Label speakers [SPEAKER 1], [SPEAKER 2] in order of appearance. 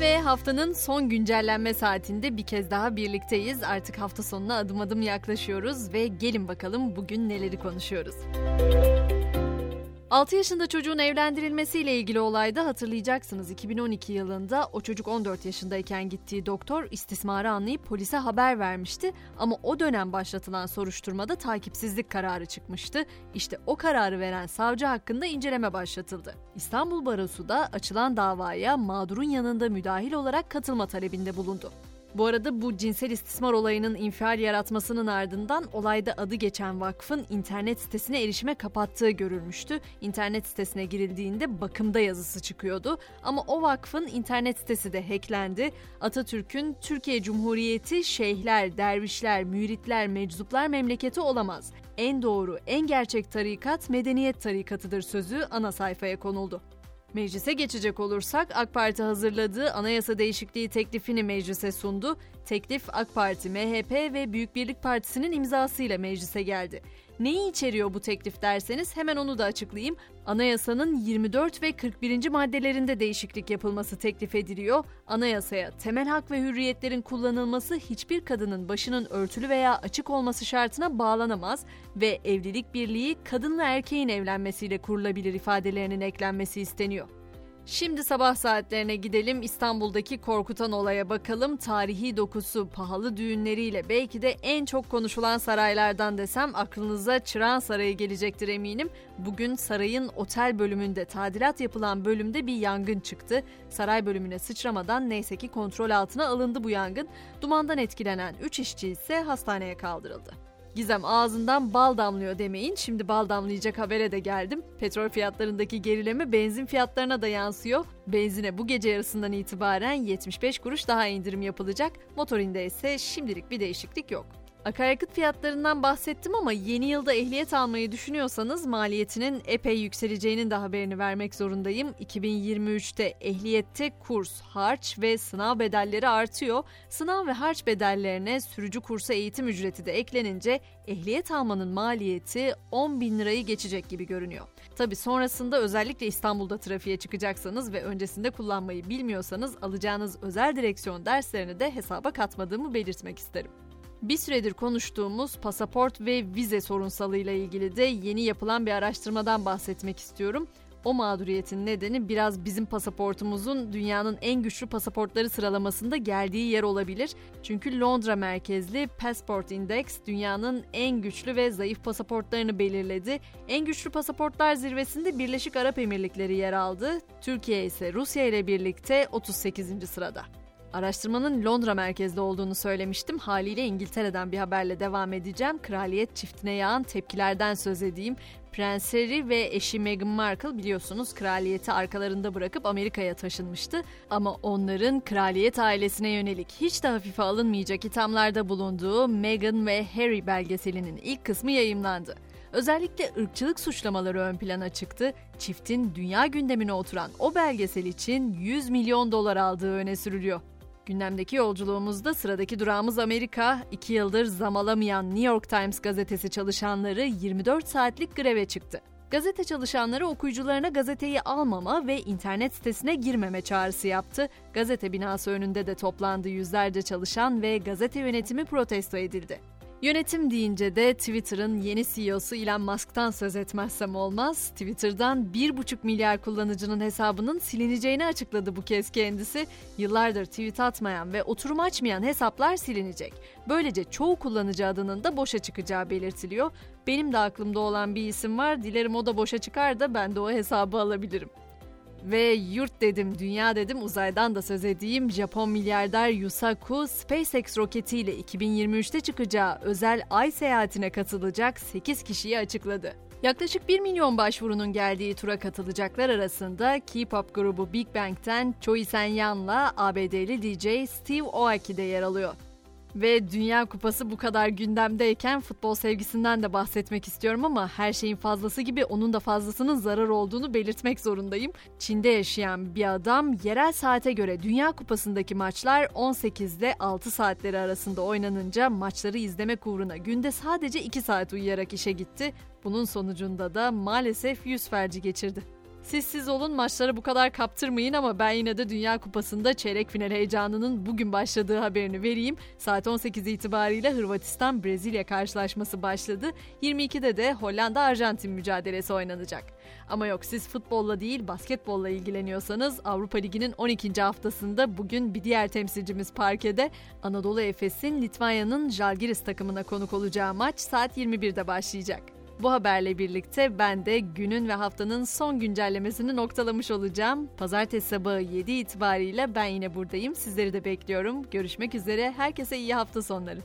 [SPEAKER 1] Ve haftanın son güncellenme saatinde bir kez daha birlikteyiz. Artık hafta sonuna adım adım yaklaşıyoruz ve gelin bakalım bugün neleri konuşuyoruz. 6 yaşında çocuğun evlendirilmesiyle ilgili olayda hatırlayacaksınız 2012 yılında o çocuk 14 yaşındayken gittiği doktor istismarı anlayıp polise haber vermişti ama o dönem başlatılan soruşturmada takipsizlik kararı çıkmıştı. İşte o kararı veren savcı hakkında inceleme başlatıldı. İstanbul Barosu da açılan davaya mağdurun yanında müdahil olarak katılma talebinde bulundu. Bu arada bu cinsel istismar olayının infial yaratmasının ardından olayda adı geçen vakfın internet sitesine erişime kapattığı görülmüştü. İnternet sitesine girildiğinde bakımda yazısı çıkıyordu ama o vakfın internet sitesi de hacklendi. Atatürk'ün Türkiye Cumhuriyeti şeyhler, dervişler, müritler, meczuplar memleketi olamaz. En doğru, en gerçek tarikat medeniyet tarikatıdır sözü ana sayfaya konuldu. Meclise geçecek olursak AK Parti hazırladığı anayasa değişikliği teklifini meclise sundu. Teklif AK Parti, MHP ve Büyük Birlik Partisi'nin imzasıyla meclise geldi. Neyi içeriyor bu teklif derseniz hemen onu da açıklayayım. Anayasanın 24 ve 41. maddelerinde değişiklik yapılması teklif ediliyor. Anayasaya temel hak ve hürriyetlerin kullanılması hiçbir kadının başının örtülü veya açık olması şartına bağlanamaz ve evlilik birliği kadın ve erkeğin evlenmesiyle kurulabilir ifadelerinin eklenmesi isteniyor. Şimdi sabah saatlerine gidelim İstanbul'daki korkutan olaya bakalım. Tarihi dokusu, pahalı düğünleriyle belki de en çok konuşulan saraylardan desem aklınıza Çırağan Sarayı gelecektir eminim. Bugün sarayın otel bölümünde tadilat yapılan bölümde bir yangın çıktı. Saray bölümüne sıçramadan neyse ki kontrol altına alındı bu yangın. Dumandan etkilenen 3 işçi ise hastaneye kaldırıldı. Gizem ağzından bal damlıyor demeyin. Şimdi bal damlayacak habere de geldim. Petrol fiyatlarındaki gerileme benzin fiyatlarına da yansıyor. Benzine bu gece yarısından itibaren 75 kuruş daha indirim yapılacak. Motorinde ise şimdilik bir değişiklik yok. Akaryakıt fiyatlarından bahsettim ama yeni yılda ehliyet almayı düşünüyorsanız maliyetinin epey yükseleceğinin de haberini vermek zorundayım. 2023'te ehliyette kurs, harç ve sınav bedelleri artıyor. Sınav ve harç bedellerine sürücü kursu eğitim ücreti de eklenince ehliyet almanın maliyeti 10 bin lirayı geçecek gibi görünüyor. Tabi sonrasında özellikle İstanbul'da trafiğe çıkacaksanız ve öncesinde kullanmayı bilmiyorsanız alacağınız özel direksiyon derslerini de hesaba katmadığımı belirtmek isterim. Bir süredir konuştuğumuz pasaport ve vize sorunsalıyla ilgili de yeni yapılan bir araştırmadan bahsetmek istiyorum. O mağduriyetin nedeni biraz bizim pasaportumuzun dünyanın en güçlü pasaportları sıralamasında geldiği yer olabilir. Çünkü Londra merkezli Passport Index dünyanın en güçlü ve zayıf pasaportlarını belirledi. En güçlü pasaportlar zirvesinde Birleşik Arap Emirlikleri yer aldı. Türkiye ise Rusya ile birlikte 38. sırada. Araştırmanın Londra merkezli olduğunu söylemiştim. Haliyle İngiltere'den bir haberle devam edeceğim. Kraliyet çiftine yağan tepkilerden söz edeyim. Prens Harry ve eşi Meghan Markle biliyorsunuz kraliyeti arkalarında bırakıp Amerika'ya taşınmıştı. Ama onların kraliyet ailesine yönelik hiç de hafife alınmayacak ithamlarda bulunduğu Meghan ve Harry belgeselinin ilk kısmı yayımlandı. Özellikle ırkçılık suçlamaları ön plana çıktı. Çiftin dünya gündemine oturan o belgesel için 100 milyon dolar aldığı öne sürülüyor. Gündemdeki yolculuğumuzda sıradaki durağımız Amerika. İki yıldır zam alamayan New York Times gazetesi çalışanları 24 saatlik greve çıktı. Gazete çalışanları okuyucularına gazeteyi almama ve internet sitesine girmeme çağrısı yaptı. Gazete binası önünde de toplandı yüzlerce çalışan ve gazete yönetimi protesto edildi. Yönetim deyince de Twitter'ın yeni CEO'su Elon Musk'tan söz etmezsem olmaz. Twitter'dan 1,5 milyar kullanıcının hesabının silineceğini açıkladı bu kez kendisi. Yıllardır tweet atmayan ve oturum açmayan hesaplar silinecek. Böylece çoğu kullanıcı adının da boşa çıkacağı belirtiliyor. Benim de aklımda olan bir isim var. Dilerim o da boşa çıkar da ben de o hesabı alabilirim. Ve yurt dedim, dünya dedim, uzaydan da söz edeyim. Japon milyarder Yusaku, SpaceX roketiyle 2023'te çıkacağı özel ay seyahatine katılacak 8 kişiyi açıkladı. Yaklaşık 1 milyon başvurunun geldiği tura katılacaklar arasında K-pop grubu Big Bang'ten Choi Sen-yan'la ABD'li DJ Steve Aoki de yer alıyor. Ve Dünya Kupası bu kadar gündemdeyken futbol sevgisinden de bahsetmek istiyorum ama her şeyin fazlası gibi onun da fazlasının zarar olduğunu belirtmek zorundayım. Çin'de yaşayan bir adam yerel saate göre Dünya Kupası'ndaki maçlar 18 ile 6 saatleri arasında oynanınca maçları izlemek uğruna günde sadece 2 saat uyuyarak işe gitti. Bunun sonucunda da maalesef yüz felci geçirdi. Siz siz olun maçlara bu kadar kaptırmayın ama ben yine de Dünya Kupası'nda çeyrek final heyecanının bugün başladığı haberini vereyim. Saat 18 itibariyle Hırvatistan-Brezilya karşılaşması başladı. 22'de de Hollanda-Arjantin mücadelesi oynanacak. Ama yok siz futbolla değil basketbolla ilgileniyorsanız Avrupa Ligi'nin 12. haftasında bugün bir diğer temsilcimiz parkede Anadolu Efes'in Litvanya'nın Žalgiris takımına konuk olacağı maç saat 21'de başlayacak. Bu haberle birlikte ben de günün ve haftanın son güncellemesini noktalamış olacağım. Pazartesi sabahı 7 itibariyle ben yine buradayım. Sizleri de bekliyorum. Görüşmek üzere. Herkese iyi hafta sonları.